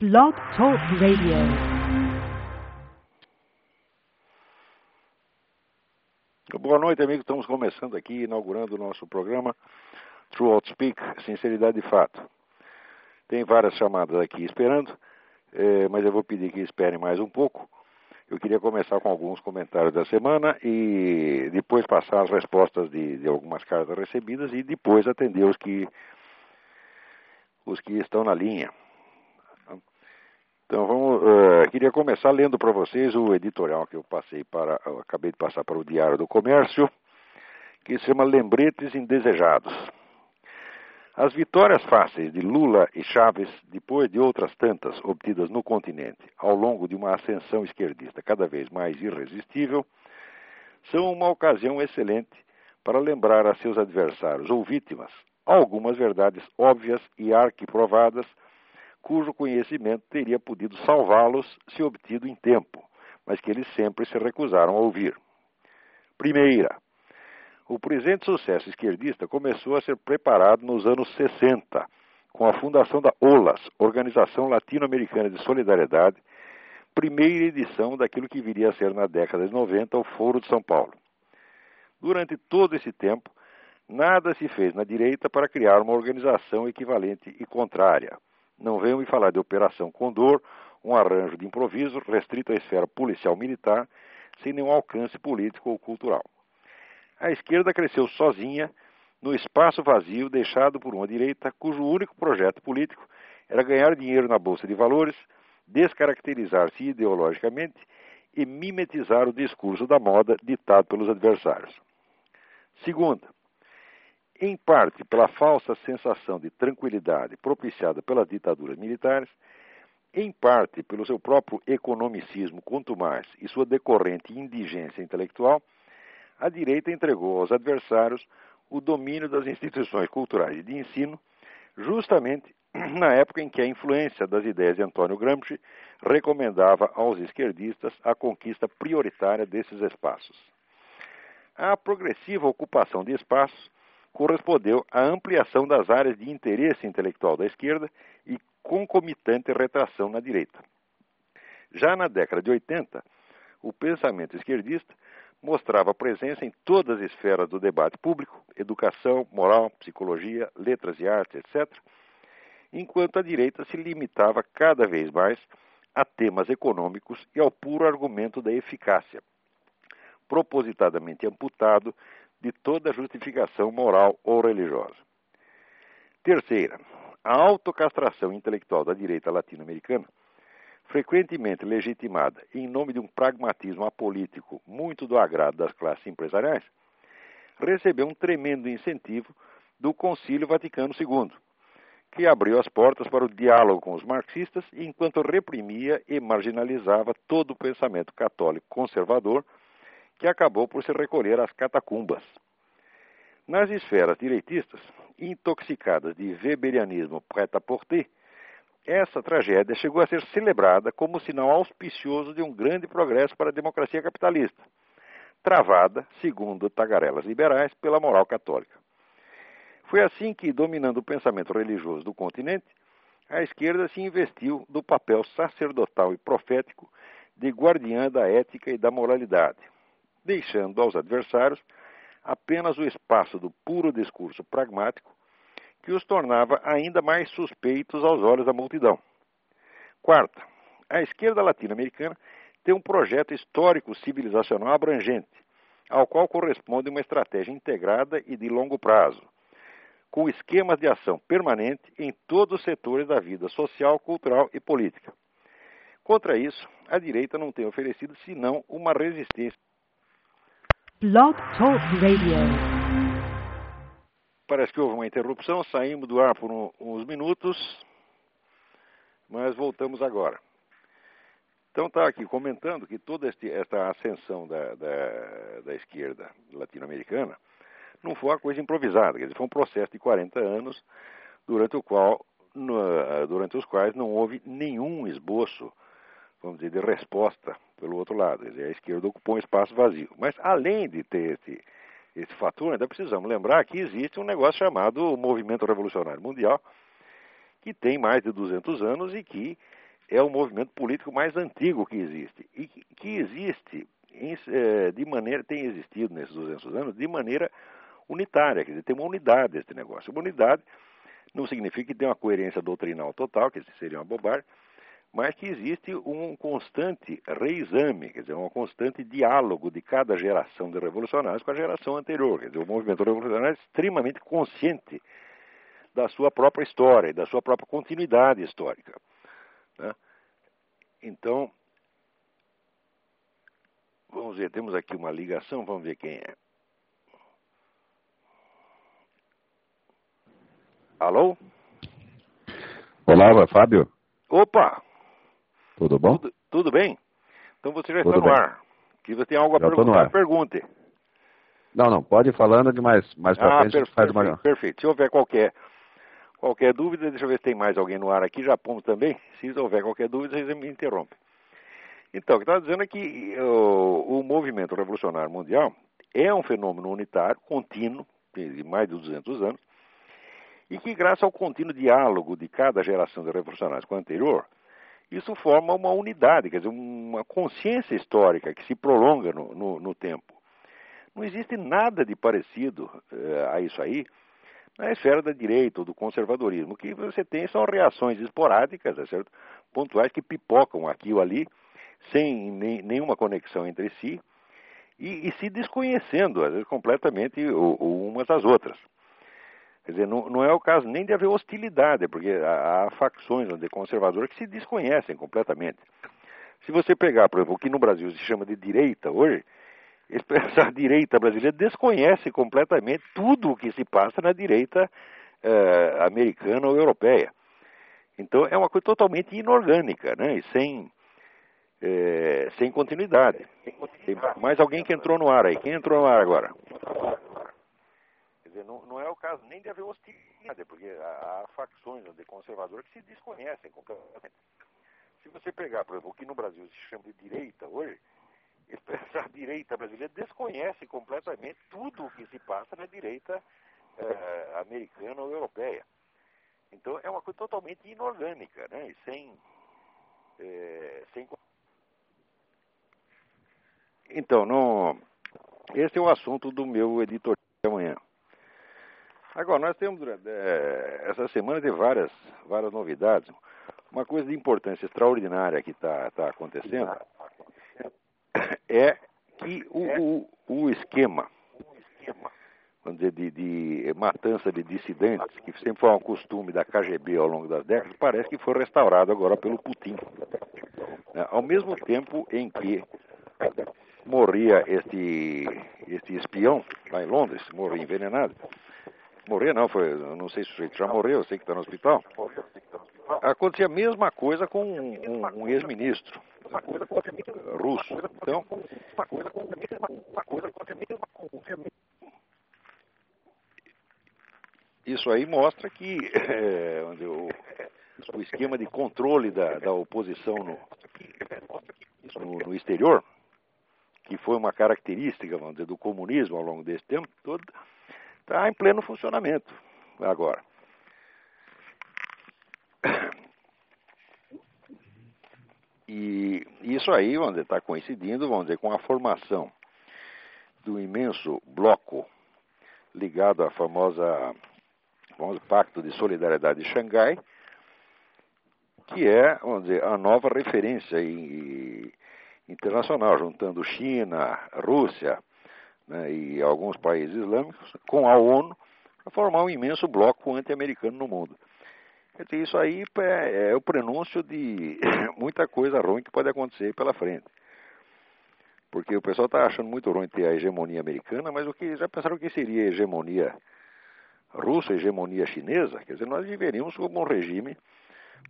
Blog Talk Radio. Boa noite, amigos. Estamos começando aqui, inaugurando o nosso programa True Outspeak, Sinceridade de Fato. Tem várias chamadas aqui esperando, eh, mas eu vou pedir que esperem mais um pouco. Eu queria começar com alguns comentários da semana e depois passar as respostas de, de algumas cartas recebidas e depois atender os que, os que estão na linha. Então vamos, uh, queria começar lendo para vocês o editorial que eu passei para, eu acabei de passar para o Diário do Comércio, que se chama Lembretes Indesejados. As vitórias fáceis de Lula e Chaves, depois de outras tantas obtidas no continente, ao longo de uma ascensão esquerdista cada vez mais irresistível, são uma ocasião excelente para lembrar a seus adversários ou vítimas algumas verdades óbvias e arquiprovadas cujo conhecimento teria podido salvá-los se obtido em tempo, mas que eles sempre se recusaram a ouvir. Primeira, o presente sucesso esquerdista começou a ser preparado nos anos 60, com a fundação da OLAS, Organização Latino-Americana de Solidariedade, primeira edição daquilo que viria a ser na década de 90 o Foro de São Paulo. Durante todo esse tempo, nada se fez na direita para criar uma organização equivalente e contrária. Não venham me falar de Operação Condor, um arranjo de improviso restrito à esfera policial militar, sem nenhum alcance político ou cultural. A esquerda cresceu sozinha no espaço vazio deixado por uma direita cujo único projeto político era ganhar dinheiro na bolsa de valores, descaracterizar-se ideologicamente e mimetizar o discurso da moda ditado pelos adversários. Segunda, em parte pela falsa sensação de tranquilidade propiciada pelas ditaduras militares, em parte pelo seu próprio economicismo contumaz e sua decorrente indigência intelectual, a direita entregou aos adversários o domínio das instituições culturais e de ensino, justamente na época em que a influência das ideias de Antônio Gramsci recomendava aos esquerdistas a conquista prioritária desses espaços. A progressiva ocupação de espaços correspondeu à ampliação das áreas de interesse intelectual da esquerda e concomitante retração na direita. Já na década de 80, o pensamento esquerdista mostrava presença em todas as esferas do debate público, educação, moral, psicologia, letras e artes, etc., enquanto a direita se limitava cada vez mais a temas econômicos e ao puro argumento da eficácia, propositadamente amputado de toda justificação moral ou religiosa. Terceira, a autocastração intelectual da direita latino-americana, frequentemente legitimada em nome de um pragmatismo apolítico muito do agrado das classes empresariais, recebeu um tremendo incentivo do Concílio Vaticano II, que abriu as portas para o diálogo com os marxistas enquanto reprimia e marginalizava todo o pensamento católico conservador que acabou por se recolher às catacumbas. Nas esferas direitistas, intoxicadas de weberianismo prêt-à-porter, essa tragédia chegou a ser celebrada como sinal auspicioso de um grande progresso para a democracia capitalista, travada, segundo tagarelas liberais, pela moral católica. Foi assim que, dominando o pensamento religioso do continente, a esquerda se investiu do papel sacerdotal e profético de guardiã da ética e da moralidade, deixando aos adversários apenas o espaço do puro discurso pragmático que os tornava ainda mais suspeitos aos olhos da multidão. Quarta, a esquerda latino-americana tem um projeto histórico civilizacional abrangente, ao qual corresponde uma estratégia integrada e de longo prazo, com esquemas de ação permanente em todos os setores da vida social, cultural e política. Contra isso, a direita não tem oferecido senão uma resistência Blog Talk Radio. Parece que houve uma interrupção, saímos do ar por um, uns minutos, mas voltamos agora. Então está aqui comentando que toda este, esta ascensão da, da, da esquerda latino-americana não foi uma coisa improvisada, quer dizer, foi um processo de 40 anos durante o qual, no, durante os quais não houve nenhum esboço vamos dizer, de resposta pelo outro lado. Quer dizer, a esquerda ocupou um espaço vazio. Mas, além de ter esse, esse fator, ainda precisamos lembrar que existe um negócio chamado Movimento Revolucionário Mundial, que tem mais de 200 anos e que é o movimento político mais antigo que existe e que, existe é, de maneira tem existido nesses 200 anos de maneira unitária, quer dizer, tem uma unidade esse negócio. Uma unidade não significa que tem uma coerência doutrinal total, que seria uma bobagem, mas que existe um constante reexame, quer dizer, um constante diálogo de cada geração de revolucionários com a geração anterior. Quer dizer, o movimento revolucionário é extremamente consciente da sua própria história e da sua própria continuidade histórica. Né? Então, vamos ver, temos aqui uma ligação, vamos ver quem é. Alô? Olá, Fábio. Opa! Tudo bom? Tudo, tudo bem? Então você já Tudo está no bem. ar. Se você tem algo a Já perguntar, ar. pergunte. Não, não, pode ir falando de mais, mais pra Ah, frente a per- gente faz perfeito, uma... perfeito. Se houver qualquer, qualquer dúvida, deixa eu ver se tem mais alguém no ar aqui, já pomos também. Se houver qualquer dúvida, vocês me interrompem. Então, o que estava dizendo é que o, o movimento revolucionário mundial é um fenômeno unitário, contínuo, de mais de 200 anos, e que, graças ao contínuo diálogo de cada geração de revolucionários com a anterior, isso forma uma unidade, quer dizer, uma consciência histórica que se prolonga no, no- no tempo. Não existe nada de parecido eh, a isso aí na esfera da direita ou do conservadorismo. O que você tem são reações esporádicas, é pontuais, que pipocam aqui ou ali, sem nem- nenhuma conexão entre si, e, e se desconhecendo, às vezes, completamente u- u- umas às outras. Quer dizer, não, não é o caso nem de haver hostilidade, porque há, há facções de conservadores que se desconhecem completamente. Se você pegar, por exemplo, o que no Brasil se chama de direita hoje, essa direita brasileira desconhece completamente tudo o que se passa na direita eh, americana ou europeia. Então é uma coisa totalmente inorgânica, né? E sem, eh, sem continuidade. Tem mais alguém que entrou no ar aí. Quem entrou no ar agora? Quer dizer, não, não é o caso nem de haver hostilidade, porque há, há facções de conservadores que se desconhecem completamente. Se você pegar, por exemplo, o que no Brasil se chama de direita hoje, essa direita brasileira desconhece completamente tudo o que se passa na direita eh, americana ou europeia. Então é uma coisa totalmente inorgânica, né? E sem, eh, sem então, não, esse é o assunto do meu editorial de amanhã. Agora, nós temos, eh, essa semana, tem várias, várias novidades. Uma coisa de importância extraordinária que está tá acontecendo é que o, o, o esquema, vamos dizer, de, de matança de dissidentes, que sempre foi um costume da KGB ao longo das décadas, parece que foi restaurado agora pelo Putin. Né? Ao mesmo tempo em que morria este, este espião lá em Londres, morreu envenenado. Morrer não, foi, não sei se o sujeito já morreu, eu sei que está no hospital. Acontecia a mesma coisa com um, um- ex-ministro russo. Então, isso aí mostra que onde o, o esquema de controle da, da oposição no, no, no exterior, que foi uma característica, dizer, do comunismo ao longo desse tempo todo, está em pleno funcionamento agora. E isso aí, vamos dizer, está coincidindo, vamos dizer, com a formação do imenso bloco ligado à famosa famoso Pacto de Solidariedade de Xangai, que é, vamos dizer, a nova referência internacional, juntando China, Rússia né, e alguns países islâmicos com a ONU para formar um imenso bloco anti-americano no mundo. Dizer, isso aí é, é o prenúncio de muita coisa ruim que pode acontecer pela frente. Porque o pessoal está achando muito ruim ter a hegemonia americana, mas o que já pensaram o que seria a hegemonia russa, a hegemonia chinesa? Quer dizer, nós viveríamos como um regime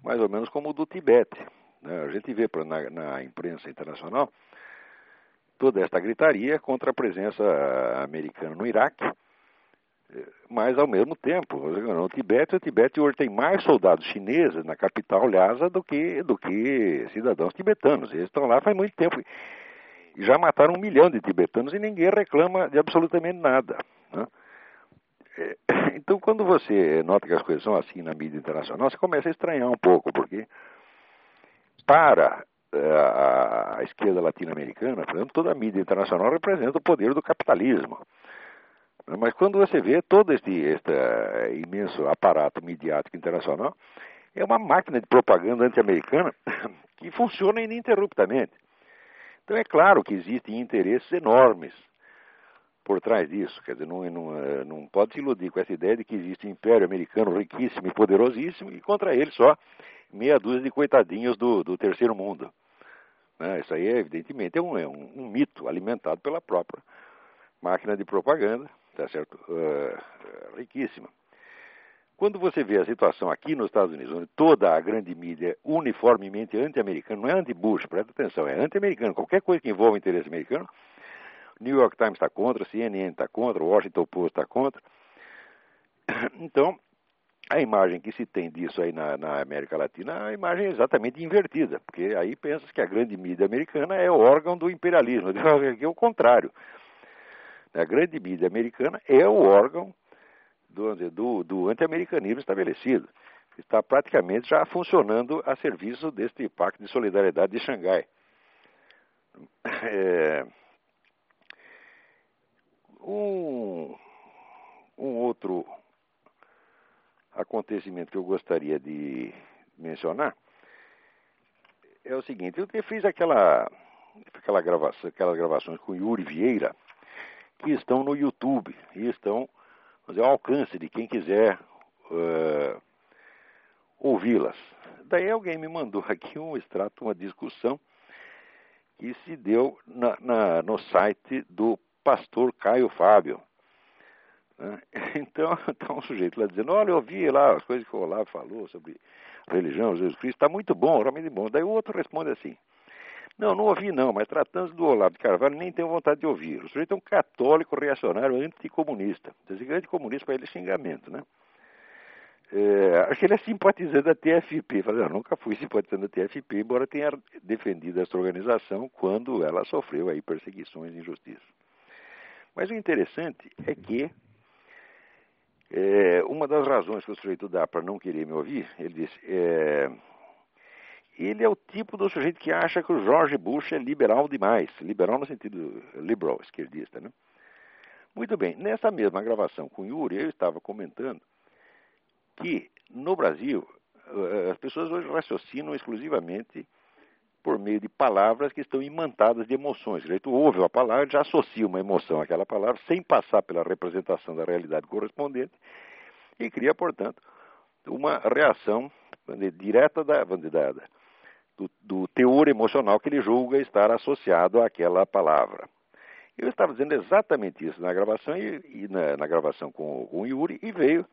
mais ou menos como o do Tibete. né? A gente vê na imprensa internacional toda esta gritaria contra a presença americana no Iraque, eh, mas ao mesmo tempo, no Tibete, o Tibete hoje tem mais soldados chineses na capital Lhasa do que, do que cidadãos tibetanos. Eles estão lá faz muito tempo. E já mataram um milhão de tibetanos e ninguém reclama de absolutamente nada. né? É, Então, quando você nota que as coisas são assim na mídia internacional, você começa a estranhar um pouco, porque para uh, a esquerda latino-americana, por exemplo, toda a mídia internacional representa o poder do capitalismo. Mas quando você vê todo este, este imenso aparato midiático internacional, é uma máquina de propaganda anti-americana que funciona ininterruptamente. Então é claro que existem interesses enormes por trás disso. Quer dizer, não, não, eh, não pode se iludir com essa ideia de que existe um império americano riquíssimo e poderosíssimo e contra ele só meia dúzia de coitadinhos do, do terceiro mundo. Né? Isso aí, evidentemente, é um, é um, um, mito alimentado pela própria máquina de propaganda, tá certo? Uh, riquíssima. Quando você vê a situação aqui nos Estados Unidos, onde toda a grande mídia é uniformemente anti-americana, não é anti-Bush, presta atenção, é anti-americano. Qualquer coisa que envolva interesse americano, New York Times está contra, CNN está contra, Washington Post está contra. Então, a imagem que se tem disso aí na, na, América Latina é a imagem exatamente invertida, porque aí pensa que a grande mídia americana é o órgão do imperialismo. Aqui é o contrário. A grande mídia americana é o órgão do, do, do anti-americanismo estabelecido. Está praticamente já funcionando a serviço deste Pacto de Solidariedade de Xangai. É, um, um outro acontecimento que eu gostaria de mencionar é o seguinte, eu fiz aquela, aquela gravação, aquelas gravações com Yuri Vieira, que estão no YouTube e estão dizer, ao alcance de quem quiser uh, ouvi-las. Daí alguém me mandou aqui um extrato, uma discussão que se deu na, na, no site do pastor Caio Fábio. Então, está um sujeito lá dizendo, olha, eu ouvi lá as coisas que o Olavo falou sobre religião, Jesus Cristo, está muito bom, realmente bom. Daí o outro responde assim, não, não ouvi não, mas tratando do Olavo de Carvalho, nem tenho vontade de ouvir. O sujeito é um católico reacionário anticomunista. Dizer anticomunista para ele é xingamento, né? É, acho que ele é simpatizante da TFP. Falei, eu nunca fui simpatizante da TFP, embora tenha defendido essa organização quando ela sofreu aí perseguições e injustiças. Mas o interessante é que é, uma das razões que o sujeito dá para não querer me ouvir, ele disse, é, ele é o tipo do sujeito que acha que o George Bush é liberal demais, liberal no sentido liberal, esquerdista, né? Muito bem, nessa mesma gravação com Yuri, eu estava comentando que no Brasil eh, as pessoas hoje raciocinam exclusivamente por meio de palavras que estão imantadas de emoções. Sujeito ouve a palavra, já associa uma emoção àquela palavra, sem passar pela representação da realidade correspondente, e cria, portanto, uma reação dizer, direta da, da, do, do teor emocional que ele julga estar associado àquela palavra. Eu estava dizendo exatamente isso na gravação e, e na, na, gravação com, com, o Yuri e veio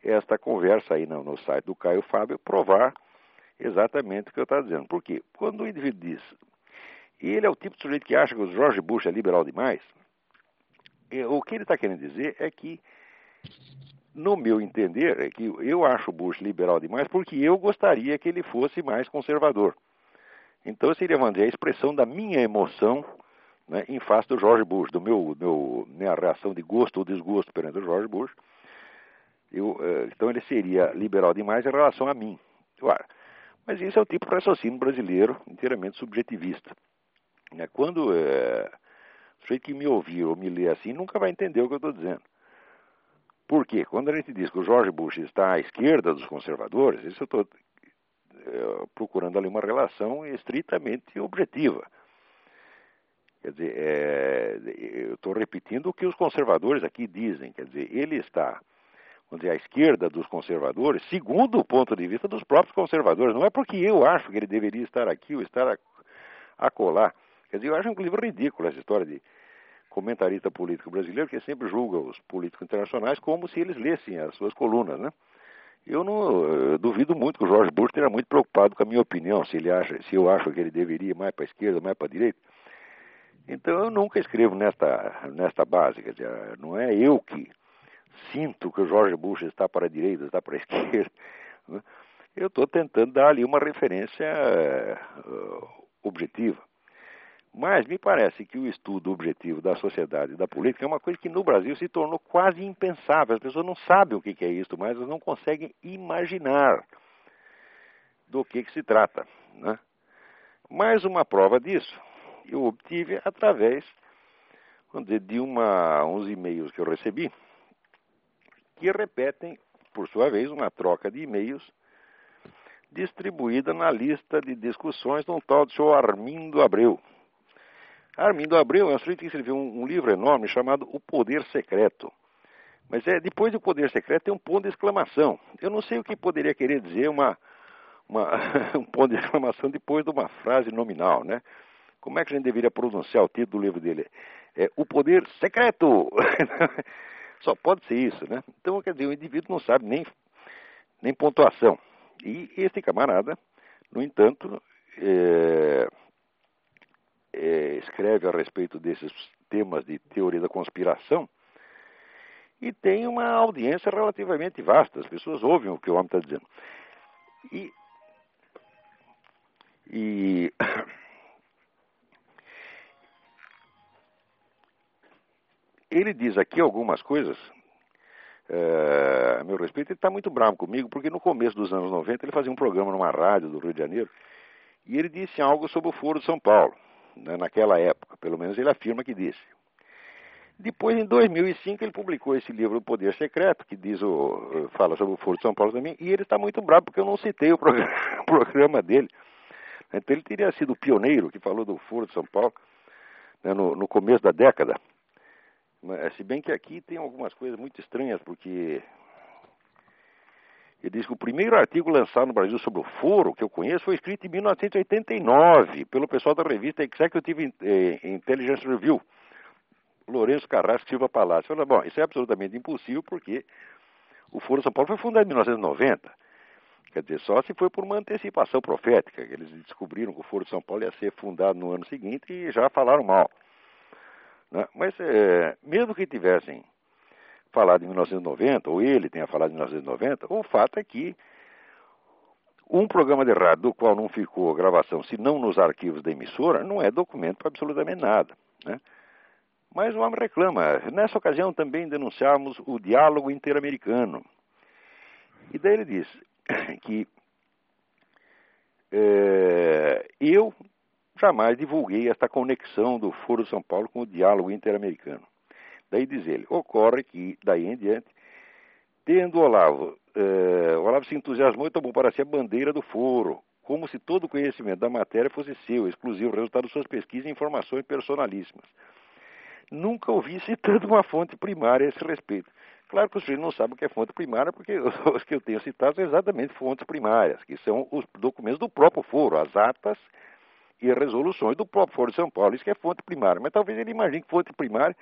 esta conversa aí no, no, site do Caio Fábio provar exatamente o que eu estava dizendo. Por quê? Quando o indivíduo diz, e ele é o tipo de sujeito que acha que o George Bush é liberal demais, o que ele está querendo dizer é que no meu entender, é que eu acho o Bush liberal demais porque eu gostaria que ele fosse mais conservador. Então seria, vamos dizer, a expressão da minha emoção né, em face do George Bush, do meu, meu minha reação de gosto ou desgosto perante o George Bush. Eu, uh, então ele seria liberal demais em relação a mim. Claro. Mas isso é o tipo de raciocínio brasileiro inteiramente subjetivista. Né? Quando uh, o sujeito que me ouvir ou me lê assim nunca vai entender o que eu estou dizendo. Por quê? Quando a gente diz que o George Bush está à esquerda dos conservadores, isso eu estou é, procurando ali uma relação estritamente objetiva. Quer dizer, é, eu estou repetindo o que os conservadores aqui dizem. Quer dizer, ele está, vamos dizer, à esquerda dos conservadores, segundo o ponto de vista dos próprios conservadores. Não é porque eu acho que ele deveria estar aqui ou estar a, a colar. Quer dizer, eu acho inclusive ridículo essa história de comentarista político brasileiro que sempre julga os políticos internacionais como se eles lessem as suas colunas, né? Eu não eu duvido muito que o Jorge Bush esteja muito preocupado com a minha opinião, se ele acha, se eu acho que ele deveria ir mais para a esquerda, mais para a direita. Então eu nunca escrevo nesta nesta base, quer dizer, não é eu que sinto que o Jorge Bush está para a direita, está para a esquerda. Né? Eu estou tentando dar ali uma referência uh, objetiva. Mas me parece que o estudo objetivo da sociedade e da política é uma coisa que no Brasil se tornou quase impensável. As pessoas não sabem o que é isso, mas elas não conseguem imaginar do que, que se trata. Né? Mais uma prova disso eu obtive através de uma, uns e-mails que eu recebi, que repetem, por sua vez, uma troca de e-mails distribuída na lista de discussões de um tal de senhor Armindo Abreu. Armindo Abreu é um sujeito que escreveu um, um, livro enorme chamado O Poder Secreto. Mas é depois do Poder Secreto tem um ponto de exclamação. Eu não sei o que poderia querer dizer uma, uma um ponto de exclamação depois de uma frase nominal, né? Como é que a gente deveria pronunciar o título do livro dele? É O Poder Secreto! Só pode ser isso, né? Então, quer dizer, o indivíduo não sabe nem, nem pontuação. E este camarada, no entanto, é, é, escreve a respeito desses temas de teoria da conspiração e tem uma audiência relativamente vasta. As pessoas ouvem o que o homem está dizendo. E, e ele diz aqui algumas coisas é, a meu respeito, ele está muito bravo comigo, porque no começo dos anos 90 ele fazia um programa numa rádio do Rio de Janeiro e ele disse algo sobre o Foro de São Paulo, né, naquela época, pelo menos ele afirma que disse. Depois, em 2005, ele publicou esse livro O Poder Secreto, que diz o, fala sobre o Foro de São Paulo também, e ele está muito bravo porque eu não citei o programa, o programa dele. Então ele teria sido o pioneiro que falou do Foro de São Paulo né, no, no começo da década. Se bem que aqui tem algumas coisas muito estranhas, porque ele diz que o primeiro artigo lançado no Brasil sobre o foro, que eu conheço, foi escrito em 1989 pelo pessoal da revista Executive eh, Intelligence Review, Lourenço Carrasco Silva Palácio. Falei, bom, isso é absolutamente impossível porque o Foro São Paulo foi fundado em 1990. Quer dizer, só se foi por uma antecipação profética. Eles descobriram que o Foro São Paulo ia ser fundado no ano seguinte e já falaram mal. Né? Mas é, mesmo que tivessem falado em 1990, ou ele tenha falado em 1990, o fato é que um programa de rádio do qual não ficou gravação, se não nos arquivos da emissora, não é documento para absolutamente nada. Né? Mas o homem reclama. Nessa ocasião também denunciamos o diálogo interamericano. E daí ele diz que é, eu jamais divulguei esta conexão do Foro São Paulo com o diálogo interamericano. Daí diz ele, ocorre que, daí em diante, tendo Olavo, eh, Olavo se entusiasmou e tomou para si a bandeira do foro, como se todo o conhecimento da matéria fosse seu, exclusivo, resultado de suas pesquisas e informações personalíssimas. Nunca ouvi citando uma fonte primária a esse respeito. Claro que o sujeito não sabe o que é fonte primária, porque os que eu tenho citado são exatamente fontes primárias, que são os documentos do próprio foro, as atas e resoluções do próprio Foro de São Paulo. Isso que é fonte primária. Mas talvez ele imagine que fonte primária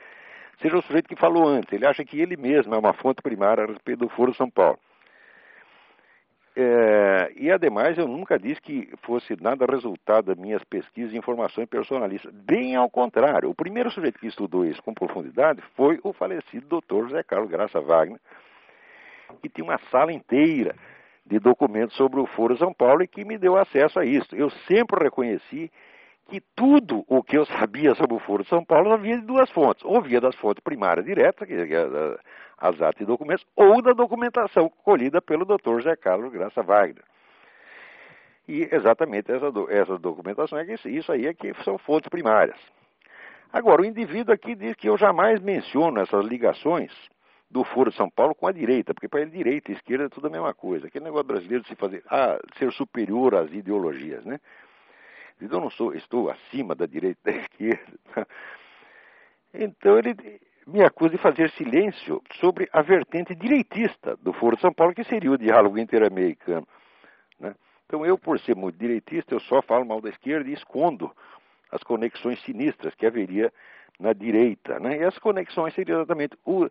seja o sujeito que falou antes. Ele acha que ele mesmo é uma fonte primária a respeito do Foro de São Paulo. É, e, ademais, eu nunca disse que fosse nada resultado das minhas pesquisas e informações personalistas. Bem ao contrário. O primeiro sujeito que estudou isso com profundidade foi o falecido doutor José Carlos Graça Wagner, que tinha uma sala inteira de documentos sobre o Foro São Paulo e que me deu acesso a isso. Eu sempre reconheci que tudo o que eu sabia sobre o Foro São Paulo havia de duas fontes. Ou via das fontes primárias diretas, que é as atas e documentos, ou da documentação colhida pelo Dr. Zé Carlos Graça Wagner. E exatamente essa, essa documentação é que isso aí é que são fontes primárias. Agora, o indivíduo aqui diz que eu jamais menciono essas ligações do Foro de São Paulo com a direita, porque para ele direita e esquerda é tudo a mesma coisa. Aquele negócio brasileiro de se fazer, ah, ser superior às ideologias, né? Eu não sou, estou acima da direita e da esquerda. Então ele me acusa de fazer silêncio sobre a vertente direitista do Foro de São Paulo, que seria o diálogo interamericano. Né? Então eu, por ser muito direitista, eu só falo mal da esquerda e escondo as conexões sinistras que haveria na direita. Né? E as conexões seriam exatamente o,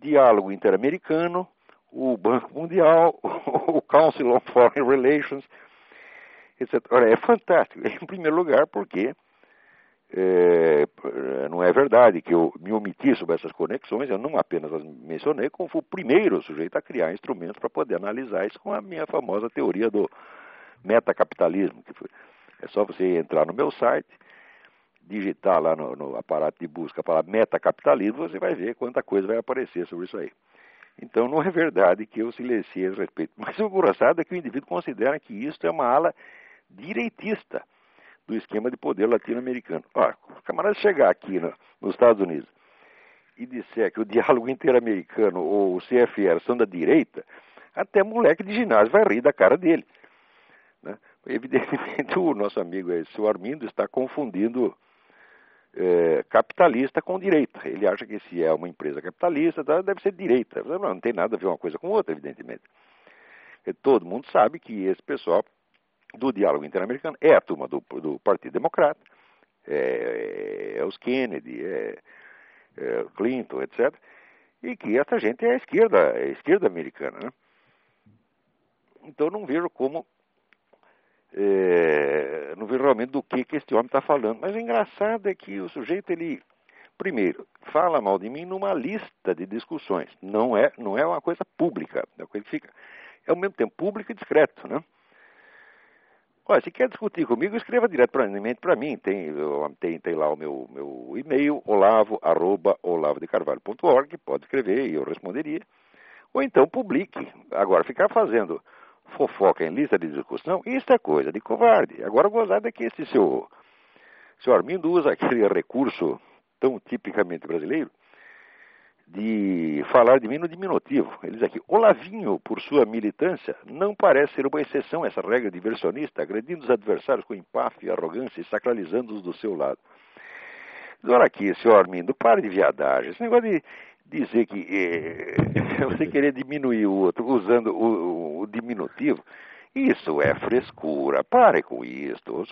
diálogo interamericano, o Banco Mundial, o Council on Foreign Relations, etc. Ora, é fantástico. Em primeiro lugar, porque é, não é verdade que eu me omiti sobre essas conexões, eu não apenas as mencionei, como fui o primeiro sujeito a criar instrumentos para poder analisar isso com a minha famosa teoria do metacapitalismo. Que foi, é só você entrar no meu site, digitar lá no, no aparato de busca a palavra metacapitalismo, você vai ver quanta coisa vai aparecer sobre isso aí. Então não é verdade que eu silenciei a respeito. Mas o engraçado é que o indivíduo considera que isso é uma ala direitista do esquema de poder latino-americano. Olha, o camarada chegar aqui no, nos Estados Unidos e disser que o diálogo interamericano ou o CFR são da direita, até moleque de ginásio vai rir da cara dele. Né? Evidentemente, o nosso amigo aí, seu Armindo está confundindo é, capitalista com direita. Ele acha que se é uma empresa capitalista, tá, deve ser direita. Não, tem nada a ver uma coisa com outra, evidentemente. E todo mundo sabe que esse pessoal do diálogo interamericano é a turma do, do Partido Democrata, é, é os Kennedy, é, é, Clinton, etc. E que essa gente é a esquerda, é a esquerda americana. Né? Então não vejo como é, não vejo realmente do que, que este homem está falando. Mas o engraçado é que o sujeito, ele, primeiro, fala mal de mim numa lista de discussões. Não é, não é uma coisa pública. É uma coisa que fica, é ao mesmo tempo público e discreto, né? Olha, se quer discutir comigo, escreva diretamente para mim. Tem, tem, tem lá o meu, meu e-mail, olavo, pode escrever e eu responderia. Ou então publique. Agora, ficar fazendo fofoca em lista de discussão, isso é coisa de covarde. Agora, gozado é que esse seu, seu Armindo usa aquele recurso tão tipicamente brasileiro de falar de mim no diminutivo. Ele diz aqui, Olavinho, por sua militância, não parece ser uma exceção essa regra diversionista, agredindo os adversários com empáfia arrogância e sacralizando-os do seu lado. Olha aqui, senhor Armindo, pare de viadagem. Esse negócio de dizer que eh, você querer diminuir o outro usando o, o, diminutivo, isso é frescura. Pare com isso. O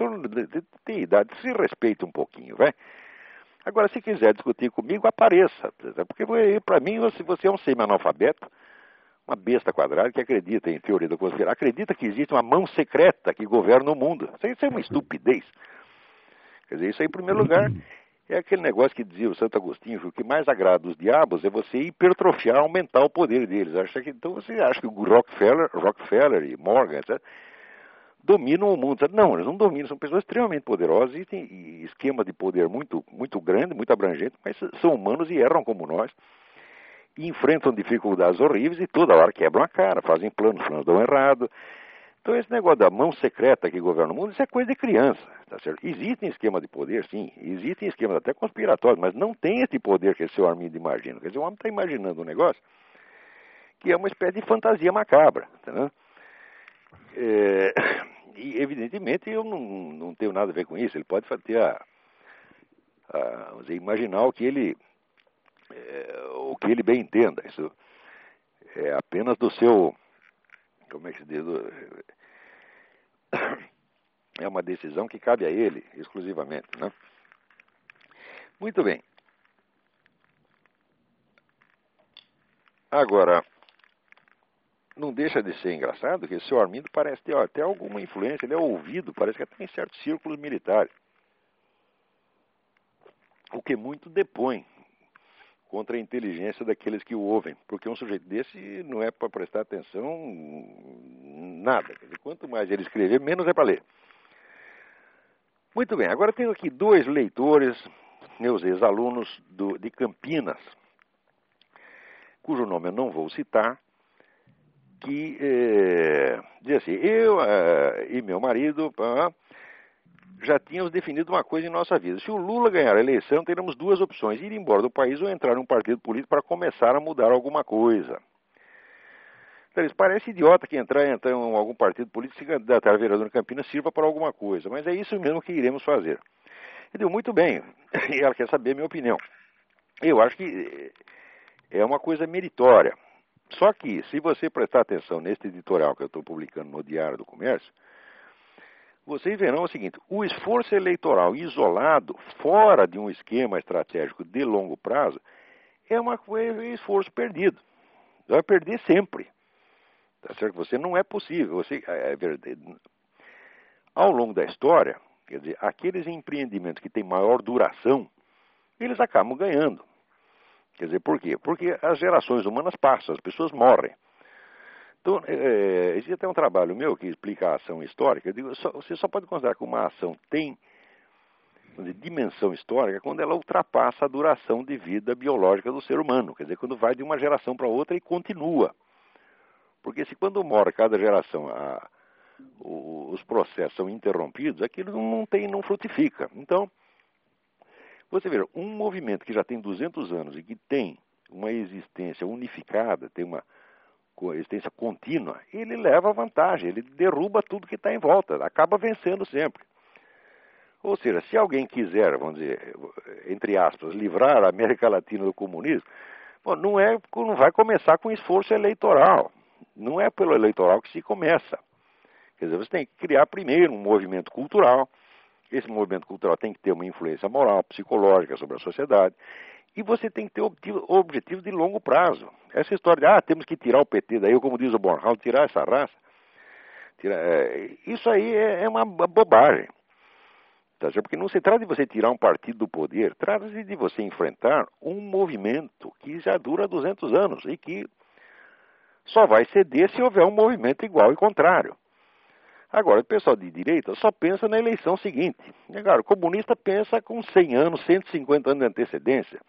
tem idade, se respeita um pouquinho, vai. Agora, se quiser discutir comigo, apareça. Porque para mim você é um semi-analfabeto, uma besta quadrada que acredita em teoria da conspiração, acredita que existe uma mão secreta que governa o mundo. Isso é uma estupidez. Quer dizer, isso aí, em primeiro lugar, é aquele negócio que dizia o Santo Agostinho, que o que mais agrada os diabos é você hipertrofiar, aumentar o poder deles. Acha que, então você acha que o Rockefeller, Rockefeller e Morgan, etc., dominam o mundo. Não, eles não dominam, são pessoas extremamente poderosas e têm esquema de poder muito, muito grande, muito abrangente, mas são humanos e erram como nós. Enfrentam dificuldades horríveis e toda hora quebram a cara, fazem planos, planos dão errado. Então esse negócio da mão secreta que governa o mundo, isso é coisa de criança, tá certo? Existem esquemas de poder, sim, existem esquemas até conspiratórios, mas não tem esse poder que esse Armindo imagina. Quer dizer, o homem está imaginando um negócio que é uma espécie de fantasia macabra, tá É, e evidentemente eu não, não tenho nada a ver com isso, ele pode ter a, a dizer, imaginar o que ele é, o que ele bem entenda. Isso é apenas do seu como é que se diz? É uma decisão que cabe a ele exclusivamente. Né? Muito bem. Agora, não deixa de ser engraçado que o seu Armindo parece ter até alguma influência, ele é ouvido, parece que até em certos círculos militares. O que muito depõe contra a inteligência daqueles que o ouvem, porque um sujeito desse não é para prestar atenção nada. Quanto mais ele escrever, menos é para ler. Muito bem, agora tenho aqui dois leitores, meus ex-alunos de Campinas, cujo nome eu não vou citar, que é, diz assim, eu é, e meu marido, já tínhamos definido uma coisa em nossa vida. Se o Lula ganhar a eleição, teremos duas opções: ir embora do país ou entrar em um partido político para começar a mudar alguma coisa. Então, parece idiota que entrar, entrar em algum partido político, se candidatar a vereador em Campinas, sirva para alguma coisa. Mas é isso mesmo que iremos fazer. Ele deu muito bem. E ela quer saber a minha opinião. Eu acho que é uma coisa meritória. Só que, se você prestar atenção neste editorial que eu estou publicando no Diário do Comércio, vocês verão o seguinte: o esforço eleitoral isolado, fora de um esquema estratégico de longo prazo, é, é um esforço perdido. Vai perder sempre. Tá certo? Você não é possível. Você, é, é ao longo da história, quer dizer, aqueles empreendimentos que têm maior duração, eles acabam ganhando. Quer dizer, por quê? Porque as gerações humanas passam, as pessoas morrem. Então, é, é, existe até um trabalho meu que explica a ação histórica. Digo, só, você só pode considerar que uma ação tem dizer, dimensão histórica quando ela ultrapassa a duração de vida biológica do ser humano. Quer dizer, quando vai de uma geração para outra e continua. Porque se quando morre cada geração a, o, os processos são interrompidos, aquilo não tem, não frutifica. Então, você vê, um movimento que já tem 200 anos e que tem uma existência unificada, tem uma existência contínua, ele leva vantagem, ele derruba tudo que está em volta, acaba vencendo sempre. Ou seja, se alguém quiser, vamos dizer, entre aspas, livrar a América Latina do comunismo, bom, não, é, não vai começar com esforço eleitoral. Não é pelo eleitoral que se começa. Quer dizer, você tem que criar primeiro um movimento cultural. Esse movimento cultural tem que ter uma influência moral, psicológica sobre a sociedade. E você tem que ter objetivos de longo prazo. Essa história de, ah, temos que tirar o PT daí, como diz o Bornhal, tirar essa raça. Tirar, é, isso aí é, é uma bobagem. Tá Porque não se trata de você tirar um partido do poder, trata-se de você enfrentar um movimento que já dura 200 anos e que só vai ceder se houver um movimento igual e contrário. Agora, o pessoal de direita só pensa na eleição seguinte. Agora, o comunista pensa com 100 anos, 150 anos de antecedência.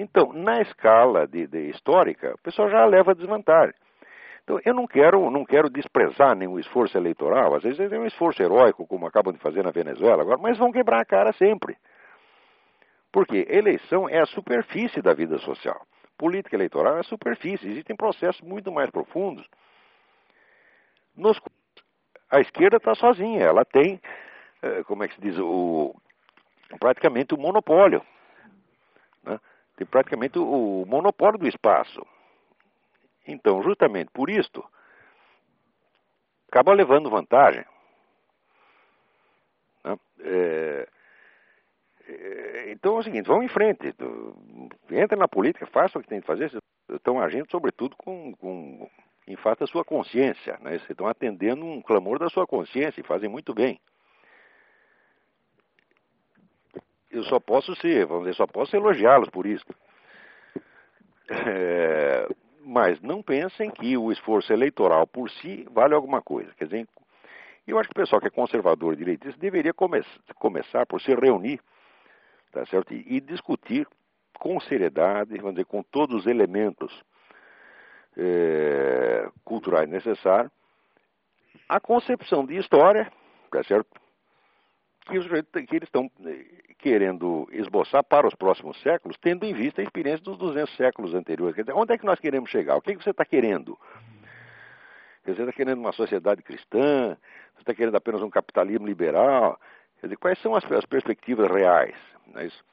Então, na escala de, de histórica, o pessoal já leva desvantagem. Então, eu não quero, não quero desprezar nenhum esforço eleitoral. Às vezes é um esforço heróico, como acabam de fazer na Venezuela agora, mas vão quebrar a cara sempre. Porque eleição é a superfície da vida social. Política eleitoral é a superfície. Existem processos muito mais profundos. Nos, a esquerda está sozinha. Ela tem, eh, como é que se diz, o, praticamente o monopólio. Tem praticamente o monopólio do espaço. Então, justamente por isto, acaba levando vantagem. Né? É, é, então é o seguinte, vamos em frente. Entra na política, faça o que tem que fazer. Estão agindo, sobretudo, com, com em fato, a sua consciência. Né? Vocês estão atendendo um clamor da sua consciência e fazem muito bem. Eu só posso ser, vamos dizer, só posso elogiá-los por isso. É, mas não pensem que o esforço eleitoral por si vale alguma coisa. Quer dizer, eu acho que o pessoal que é conservador e direitista deveria come começar por se reunir tá certo? E, e, discutir com seriedade, vamos dizer, com todos os elementos é, culturais necessários, a concepção de história, tá certo? Que, os, que eles estão querendo esboçar para os próximos séculos, tendo em vista a experiência dos 200 séculos anteriores. Quer dizer, onde é que nós queremos chegar? O que, é que você está querendo? Você está querendo uma sociedade cristã? Você está querendo apenas um capitalismo liberal? Quer dizer, quais são as, as perspectivas reais? Não é isso?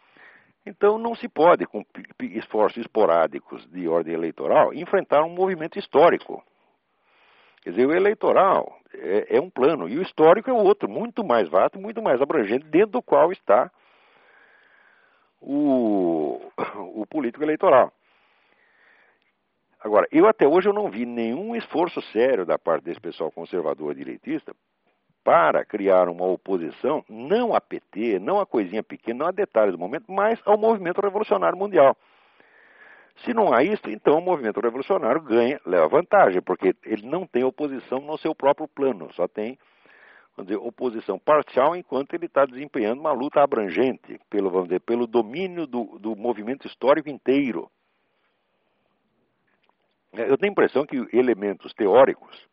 Então, não se pode, com esforços esporádicos de ordem eleitoral, enfrentar um movimento histórico. Quer dizer, o eleitoral é, é, um plano e o histórico é outro, muito mais vasto, muito mais abrangente, dentro do qual está o, o político eleitoral. Agora, eu até hoje eu não vi nenhum esforço sério da parte desse pessoal conservador direitista para criar uma oposição, não a PT, não a coisinha pequena, não a detalhes do momento, mas ao movimento revolucionário mundial. Se não há isso, então o movimento revolucionário ganha, leva vantagem, porque ele não tem oposição no seu próprio plano, só tem vamos dizer, oposição parcial enquanto ele está desempenhando uma luta abrangente pelo, vamos dizer, pelo domínio do, do movimento histórico inteiro. É, eu tenho a impressão que elementos teóricos,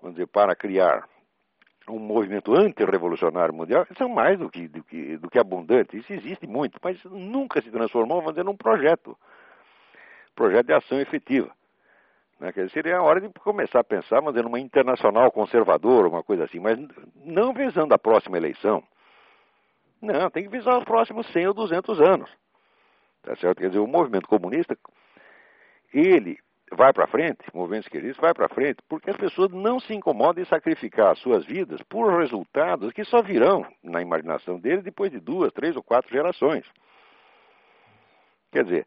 vamos dizer, para criar um movimento antirrevolucionário mundial são mais do que, do que, do que abundantes. Isso existe muito, mas nunca se transformou, vamos dizer, num projeto. Projeto de ação efetiva. Né? Quer dizer, seria a hora de começar a pensar, mas numa internacional conservadora, uma coisa assim, mas não visando a próxima eleição. Não, tem que visar os próximos 100 ou 200 anos. Tá certo? Quer dizer, o movimento comunista, ele vai para frente, o movimento esquerdista vai para frente, porque as pessoas não se incomodam em sacrificar suas vidas por resultados que só virão na imaginação deles depois de duas, três ou quatro gerações. Quer dizer,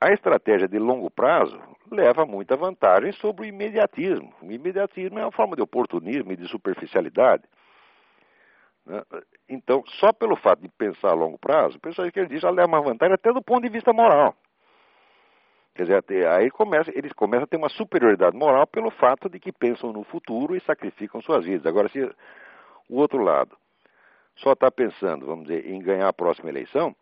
a estratégia de longo prazo leva muita vantagem sobre o imediatismo. O imediatismo é uma forma de oportunismo e de superficialidade. Né? Então, só pelo fato de pensar a longo prazo, o pessoal esquerdista já leva uma vantagem até do ponto de vista moral. Quer dizer, aí começa, eles começam a ter uma superioridade moral pelo fato de que pensam no futuro e sacrificam suas vidas. Agora, se o outro lado só está pensando, vamos dizer, em ganhar a próxima eleição,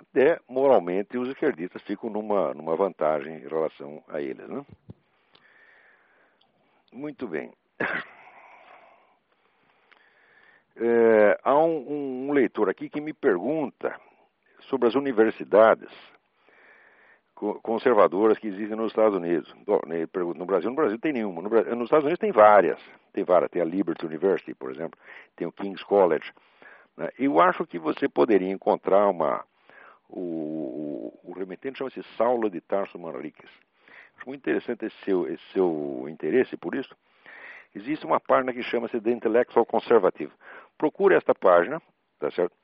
até moralmente os esquerdistas ficam numa, numa vantagem em relação a eles. Né? Muito bem. É, há um, um, leitor aqui que me pergunta sobre as universidades conservadoras que existem nos Estados Unidos. Ele pergunta, no Brasil, no Brasil tem nenhuma. No Brasil, nos Estados Unidos tem várias. Tem várias. Tem a Liberty University, por exemplo. Tem o King's College. Né? Eu acho que você poderia encontrar uma... O, o, o remetente chama-se Saulo de Tarso Manriquez. Acho muito interessante esse seu, esse seu interesse por isso. Existe uma página que chama-se The Intellectual Conservative. Procure esta página, tá certo?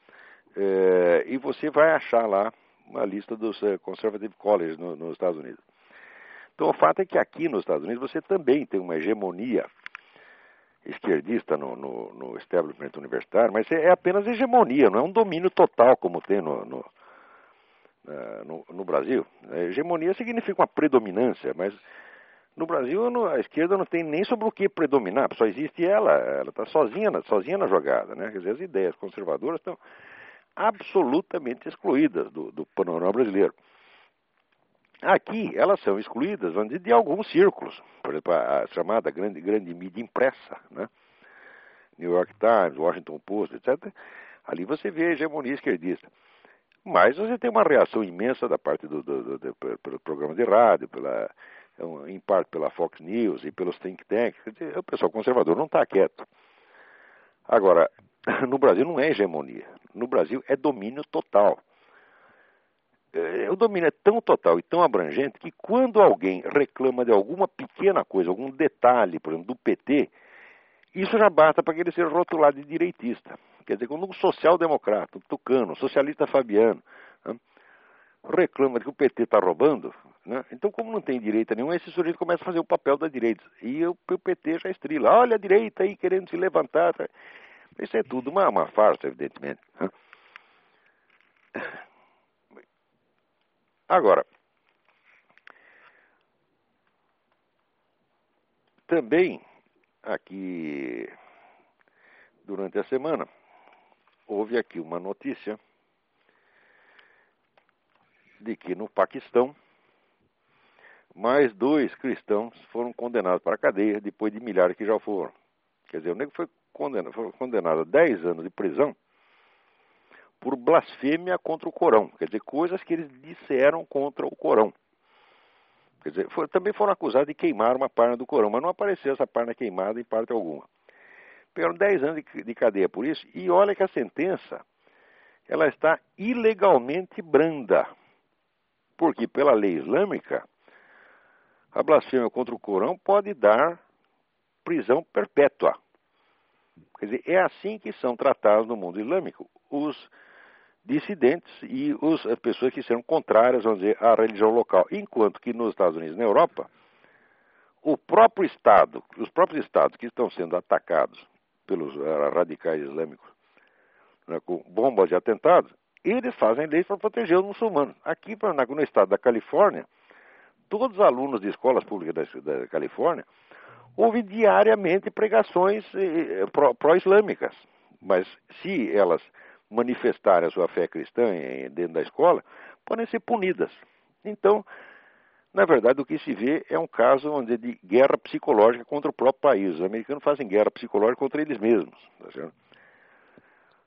É, e você vai achar lá uma lista dos uh, Conservative Colleges no, nos Estados Unidos. Então, o fato é que aqui nos Estados Unidos você também tem uma hegemonia esquerdista no, no, no establishment universitário, mas é apenas hegemonia, não é um domínio total como tem no, no, no, no Brasil. A hegemonia significa uma predominância, mas no Brasil a esquerda não tem nem sobre o que predominar, só existe ela, ela está sozinha, sozinha na jogada, né? Quer dizer, as ideias conservadoras estão absolutamente excluídas do, do panorama brasileiro. Aqui elas são excluídas vamos dizer, de alguns círculos, por exemplo, a, chamada grande, grande mídia impressa, né? New York Times, Washington Post, etc. Ali você vê a hegemonia esquerdista. Mas você tem uma reação imensa da parte do, do, do, do pelo programa de rádio, pela, em parte pela Fox News e pelos think tanks. O pessoal conservador não está quieto. Agora, no Brasil não é hegemonia. No Brasil é domínio total. É, o domínio é tão total e tão abrangente que quando alguém reclama de alguma pequena coisa, algum detalhe, por exemplo, do PT, isso já basta para que ele seja rotulado de direitista. Quer dizer, quando um social-democrata, um tucano, um socialista fabiano, né, reclama de que o PT está roubando, né, então, como não tem direita nenhuma, esse sujeito começa a fazer o papel da direita. E o, PT já estrila. Olha a direita aí querendo se levantar. Isso é tudo uma, uma farsa, evidentemente. Né. Agora, também aqui durante a semana houve aqui uma notícia de que no Paquistão mais dois cristãos foram condenados para a cadeia depois de milhares que já foram. Quer dizer, o nego foi condenado, foi condenado a 10 anos de prisão por blasfêmia contra o Corão. Quer dizer, coisas que eles disseram contra o Corão. Quer dizer, foi, também foram acusados de queimar uma página do Corão, mas não apareceu essa página queimada em parte alguma. Pegaram 10 anos de, de cadeia por isso, e olha que a sentença ela está ilegalmente branda. Porque pela lei islâmica, a blasfêmia contra o Corão pode dar prisão perpétua. Quer dizer, é assim que são tratados no mundo islâmico os dissidentes e os, as pessoas que são contrárias, vamos dizer, à religião local. Enquanto que nos Estados Unidos e na Europa, o próprio Estado, os próprios Estados que estão sendo atacados pelos uh, radicais islâmicos né, com bombas e atentados, eles fazem leis para proteger os muçulmanos. Aqui no estado da Califórnia, todos os alunos de escolas públicas da, da Califórnia ouvem diariamente pregações eh, pró-islâmicas. Mas se elas manifestarem a sua fé cristã dentro da escola, podem ser punidas. Então, na verdade, o que se vê é um caso onde de guerra psicológica contra o próprio país. Os americanos fazem guerra psicológica contra eles mesmos. Tá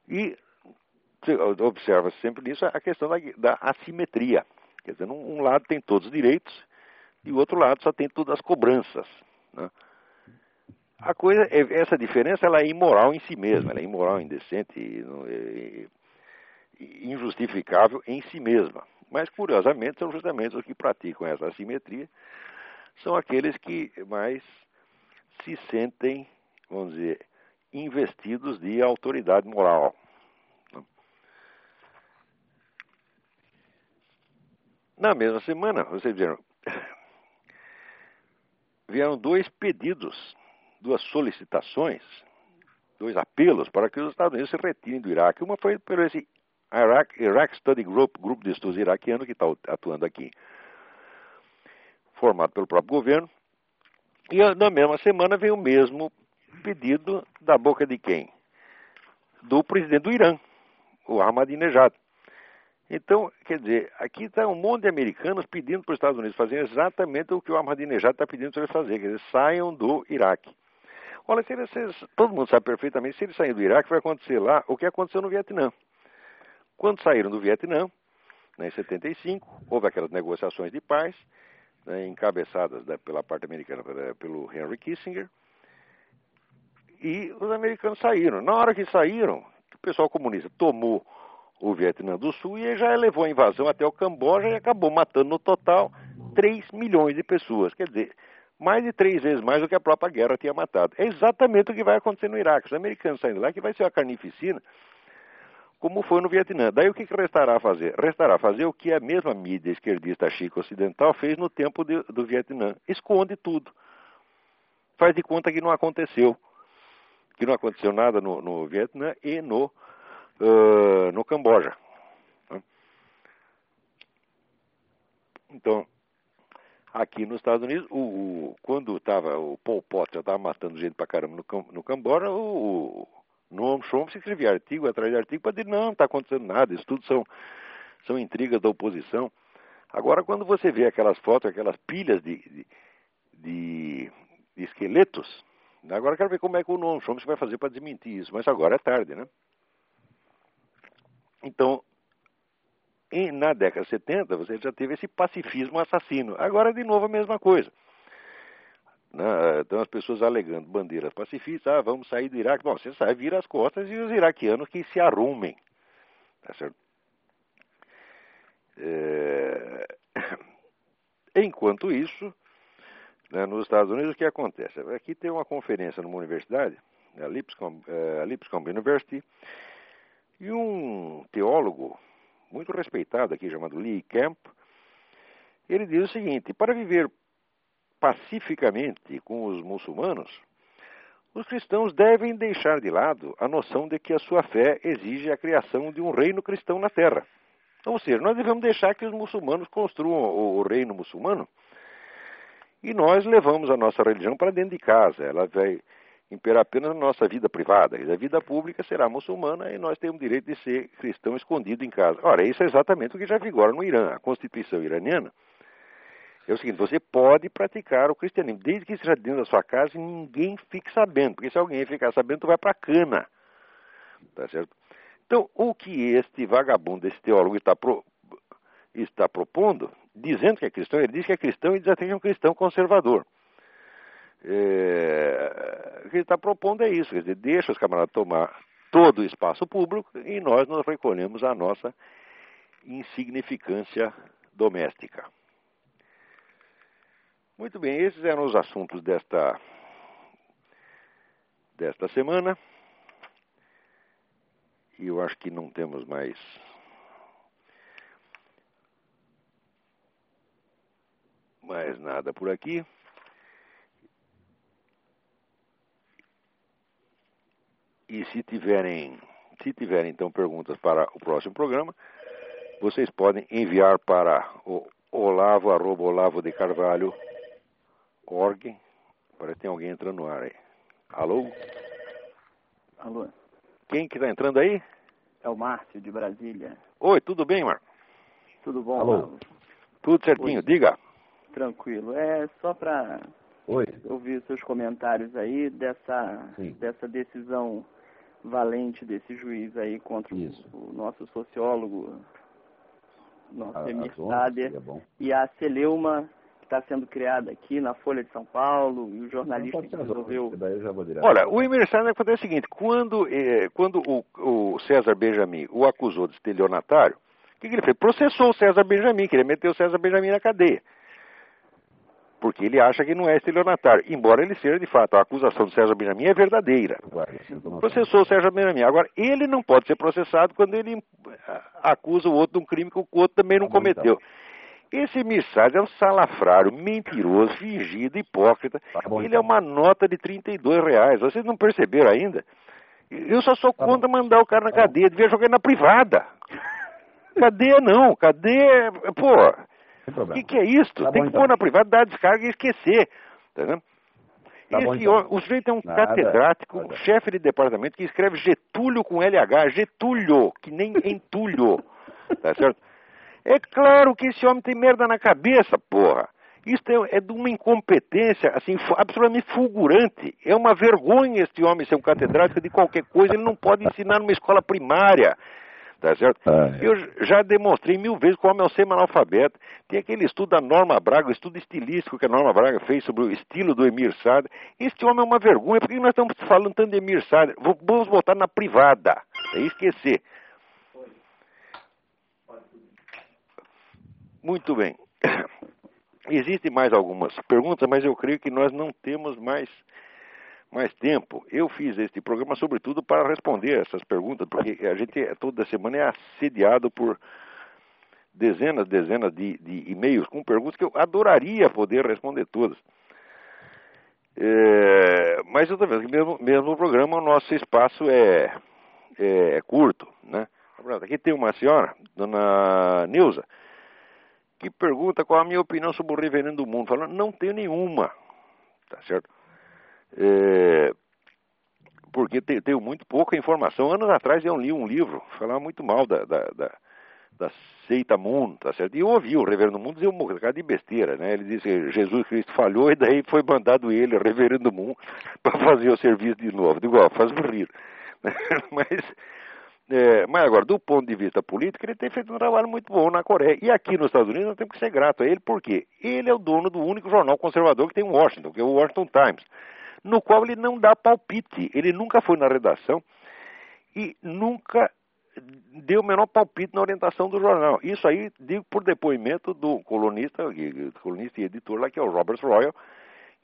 e observa -se sempre nisso a questão da, da, assimetria. Quer dizer, um lado tem todos os direitos e o outro lado só tem todas as cobranças. Né? A coisa, é, essa diferença ela é imoral em si mesma, ela é imoral, indecente injustificável em si mesma. Mas, curiosamente, são justamente os que praticam essa assimetria, são aqueles que mais se sentem, vamos dizer, investidos de autoridade moral. Na mesma semana, vocês viram, vieram dois pedidos duas solicitações, dois apelos para que os Estados Unidos se retirem do Iraque. Uma foi pelo esse Iraq, Iraq Study Group, grupo de estudos iraquiano que está atuando aqui, formado pelo próprio governo. E na mesma semana veio o mesmo pedido da boca de quem? Do presidente do Irã, o Ahmadinejad. Então, quer dizer, aqui está um monte de americanos pedindo para os Estados Unidos fazerem exatamente o que o Ahmadinejad está pedindo para eles fazerem, quer dizer, saiam do Iraque. Olha, se eles, todo mundo sabe perfeitamente, se eles saírem do Iraque, vai acontecer lá o que aconteceu no Vietnã. Quando saíram do Vietnã, né, em 75, houve aquelas negociações de paz, né, encabeçadas né, pela parte americana pelo Henry Kissinger, e os americanos saíram. Na hora que saíram, o pessoal comunista tomou o Vietnã do Sul e já levou a invasão até o Camboja e acabou matando no total 3 milhões de pessoas. Quer dizer, mais de três vezes mais do que a própria guerra tinha matado. É exatamente o que vai acontecer no Iraque. Os americanos saindo lá, que vai ser uma carnificina, como foi no Vietnã. Daí o que, que restará fazer? Restará fazer o que a mesma mídia esquerdista chica ocidental fez no tempo de, do Vietnã. Esconde tudo. Faz de conta que não aconteceu. Que não aconteceu nada no, no Vietnã e no, uh, no Camboja. Então, aqui nos Estados Unidos, o, o quando estava o Pol Pot já estava matando gente pra caramba no, no Camboja, o Noam Chomsky escrevia artigo atrás de artigo para dizer não, não está acontecendo nada, isso tudo são, são intrigas da oposição. Agora, quando você vê aquelas fotos, aquelas pilhas de, de, de, de esqueletos, agora quero ver como é que o Noam Chomsky vai fazer para desmentir isso, mas agora é tarde, né? Então, em, na década de 70, você já teve esse pacifismo assassino. Agora, de novo, a mesma coisa. Né? Então, as pessoas alegando bandeiras pacifistas, ah, vamos sair do Iraque. Bom, você sai, vira as costas e os iraquianos que se arrumem. Tá certo? É... Enquanto isso, né, nos Estados Unidos, o que acontece? Aqui tem uma conferência numa universidade, a Lipscomb, é, a Lipscomb University, e um teólogo muito respeitado aqui, chamado Lee Camp, ele diz o seguinte: para viver pacificamente com os muçulmanos, os cristãos devem deixar de lado a noção de que a sua fé exige a criação de um reino cristão na terra. Ou seja, nós devemos deixar que os muçulmanos construam o reino muçulmano e nós levamos a nossa religião para dentro de casa. Ela vai imperar apenas na nossa vida privada. A vida pública será muçulmana e nós temos o direito de ser cristão escondido em casa. Ora, isso é exatamente o que já vigora no Irã. A Constituição iraniana é o seguinte: você pode praticar o cristianismo, desde que seja dentro da sua casa e ninguém fique sabendo, porque se alguém ficar sabendo, tu vai para a cana. Tá certo? Então, o que este vagabundo, esse teólogo está, pro, está propondo, dizendo que é cristão, ele diz que é cristão e diz até que é um cristão conservador. É, o que ele está propondo é isso, quer dizer, deixa os camaradas tomar todo o espaço público e nós nos recolhemos a nossa insignificância doméstica. Muito bem, esses eram os assuntos desta, desta semana. E eu acho que não temos mais mais nada por aqui. E se tiverem, se tiverem então perguntas para o próximo programa, vocês podem enviar para o olavo, arroba olavo de carvalho, org. Parece que tem alguém entrando no ar aí. Alô? Alô? Quem que está entrando aí? É o Márcio, de Brasília. Oi, tudo bem, Marco? Tudo bom, Alô? Paulo? Tudo certinho, Oi. diga. Tranquilo. É só para ouvir seus comentários aí dessa, Sim. dessa decisão valente desse juiz aí contra o- Isso. o nosso sociólogo, nosso A- Emir Sader, e a Celeuma está sendo criada aqui na Folha de São Paulo, e o jornalista que resolveu... porque daí eu já vou direto. Olha, o Sader acontece o seguinte, quando, eh, quando o, o César Benjamin o acusou de estelionatário, o que, que ele fez? Processou o César Benjamin, queria meter o César Benjamin na cadeia. Porque ele acha que não é estelionatário, embora ele seja de fato. A acusação do César Benjamin é verdadeira. Processou o Sérgio Benjamin. Agora, ele não pode ser processado quando ele ah, acusa o outro de um crime que o outro também não Tá bom, cometeu. Esse emissário é um salafrário, mentiroso, fingido, hipócrita. Tá ele então. é uma nota de 32 reais. Vocês não perceberam ainda? Eu só sou Tá contra mandar o cara na Tá cadeia. Devia jogar na privada. Cadeia não. Cadeia... Pô, Sem o que, que é isso? Tá Tem bom, que então. pôr na privada, dar a descarga e esquecer. Tá vendo? Tá Esse bom, então. o sujeito é um Nada, catedrático, nada. chefe de departamento, que escreve Getúlio com LH, Getúlio, que nem entulho. Tá certo? É claro que esse homem tem merda na cabeça, porra. Isso é, é de uma incompetência assim, absolutamente fulgurante. É uma vergonha este homem ser um catedrático de qualquer coisa, ele não pode ensinar numa escola primária. Tá certo? Ah, é. Eu já demonstrei mil vezes como é o semi-analfabeto. Tem aquele estudo da Norma Braga, o estudo estilístico que a Norma Braga fez sobre o estilo do Emir Sader. Este homem é uma vergonha. Por que nós estamos falando tanto de Emir Sader? Vamos votar na privada. É esquecer. Muito bem. Existem mais algumas perguntas, mas eu creio que nós não temos mais, mais tempo. Eu fiz este programa, sobretudo, para responder essas perguntas, porque a gente toda semana é assediado por dezenas, dezenas de, de e-mails com perguntas que eu adoraria poder responder todas. É, mas outra vez, mesmo, mesmo o programa, o nosso espaço é, é, é curto. Né? Aqui tem uma senhora, dona Neuza, que pergunta qual a minha opinião sobre o reverendo do mundo. Falando, não tenho nenhuma, tá certo? É, porque tenho, tenho, muito pouca informação. Anos atrás eu li um livro, falava muito mal da, da, da, da seita mundo, tá certo? E eu ouvi o reverendo mundo dizer um bocado de besteira, né? Ele disse que Jesus Cristo falhou e daí foi mandado ele, o reverendo mundo, para fazer o serviço de novo. Digo, ó, faz rir. Mas é, mas agora, do ponto de vista político, ele tem feito um trabalho muito bom na Coreia. E aqui nos Estados Unidos nós temos que ser grato a ele, porque ele é o dono do único jornal conservador que tem em Washington, que é o Washington Times, no qual ele não dá palpite. Ele nunca foi na redação e nunca deu o menor palpite na orientação do jornal. Isso aí digo por depoimento do colunista, colunista e editor lá, que é o Robert Royal,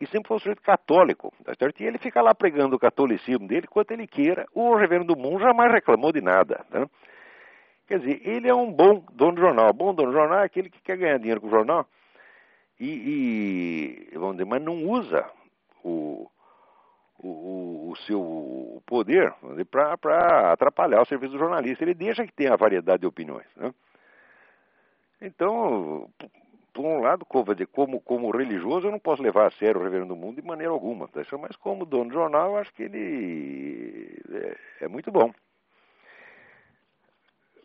e sempre foi um sujeito católico, tá certo? E ele fica lá pregando o catolicismo dele quanto ele queira. O reverendo do mundo jamais reclamou de nada, tá? Quer dizer, ele é um bom dono de jornal. Bom dono de jornal é aquele que quer ganhar dinheiro com o jornal e, e vamos dizer, mas não usa o, o, o seu poder para atrapalhar o serviço do jornalista. Ele deixa que tenha variedade de opiniões. Né? Então, por um lado, como, como, religioso, eu não posso levar a sério o Reverendo Mundo de maneira alguma, tá? mas como dono do jornal, eu acho que ele é, é muito bom.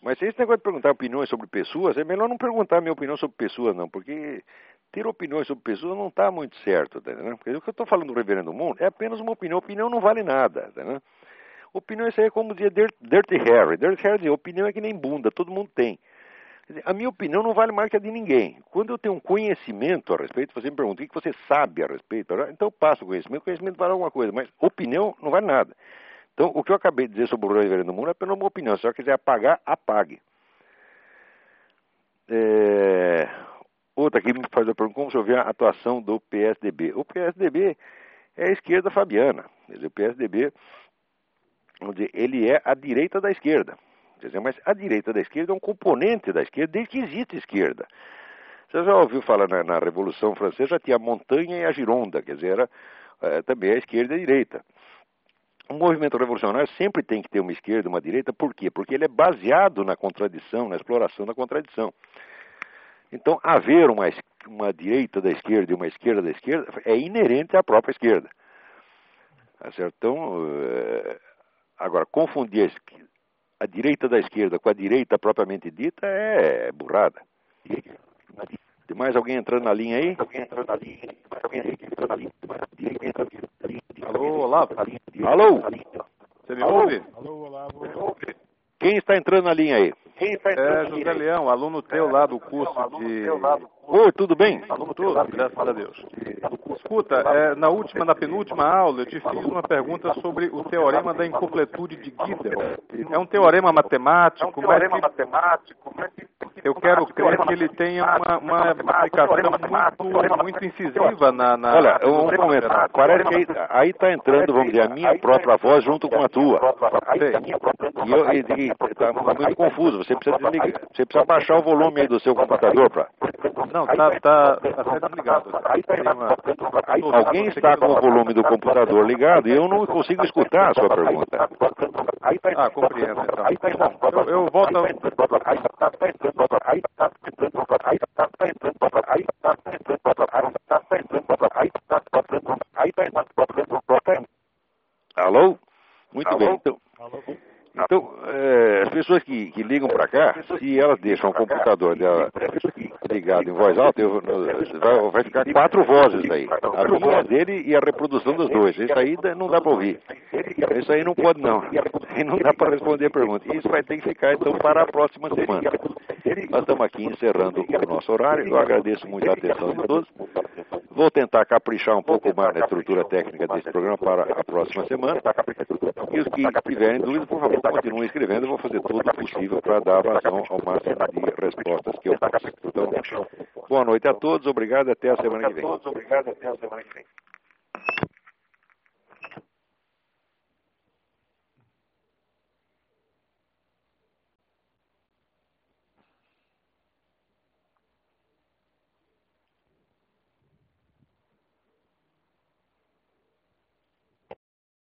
Mas esse negócio de perguntar opiniões sobre pessoas, é melhor não perguntar minha opinião sobre pessoas, não, porque ter opiniões sobre pessoas não está muito certo, tá, né? Porque o que eu estou falando do Reverendo Mundo é apenas uma opinião. Opinião não vale nada, tá, né? Opinião, isso aí é como dizia Dirty Harry. Dirty Harry dizia, opinião é que nem bunda, todo mundo tem. Dizer, a minha opinião não vale mais que a de ninguém. Quando eu tenho um conhecimento a respeito, você me pergunta o que você sabe a respeito, então eu passo o conhecimento, o conhecimento vale alguma coisa, mas opinião não vale nada. Então, o que eu acabei de dizer sobre o reverendo mundo é apenas uma opinião. Se você quiser apagar, apague. É... Outra aqui me faz a pergunta, como ouviu a atuação do PSDB? O PSDB é a esquerda fabiana. Dizer, o PSDB, vamos dizer, ele é a direita da esquerda. Quer dizer, mas a direita da esquerda é um componente da esquerda desde que existe esquerda. Você já ouviu falar na, na Revolução Francesa, já tinha a montanha e a gironda, quer dizer, era é, também a esquerda e a direita. O movimento revolucionário sempre tem que ter uma esquerda e uma direita, por quê? Porque ele é baseado na contradição, na exploração da contradição. Então, haver uma, uma direita da esquerda e uma esquerda da esquerda é inerente à própria esquerda. Tá certo? Então, é, agora, confundir a direita da esquerda com a direita propriamente dita é burrada. Tem mais alguém entrando na linha aí? Alô, Olavo? Alô? Você me ouve? Alô, Olavo. Quem está entrando na linha aí? É José Leão, aluno teu lá do curso de Oi, tudo bem? Tudo, graças a Deus. Escuta, é, na última, na penúltima aula, eu te fiz uma pergunta sobre o teorema da incompletude de Gödel. É um teorema matemático, mas que eu quero crer que ele tenha uma, uma aplicação muito, muito incisiva na... na Olha, um momento, parece que aí está entrando, vamos dizer, a minha própria voz junto com a tua. E eu está muito confuso, você precisa desligar, você precisa baixar o volume aí do seu computador para... Não, tá, tá, tá. Uma... Alguém está com o volume do computador ligado e eu não consigo escutar a sua pergunta. Ah, compreendo, então. Eu, eu volto... Alô? Muito bem. Então, então é, as pessoas que, que ligam para cá, se elas deixam o computador dela ligado em voz alta, eu, vai, vai, ficar quatro vozes aí. A minha, dele e a reprodução dos dois. Isso aí não dá para ouvir. Isso aí não pode não. E não dá para responder a pergunta. Isso vai ter que ficar então para a próxima semana. Nós estamos aqui encerrando o nosso horário. Eu agradeço muito a atenção de todos. Vou tentar caprichar um pouco mais na estrutura técnica desse programa para a próxima semana. E os que tiverem dúvidas, por favor, continuem escrevendo. Eu vou fazer tudo o possível para dar vazão ao máximo de respostas que eu posso. Então, boa noite a todos. Obrigado. Até a semana que vem.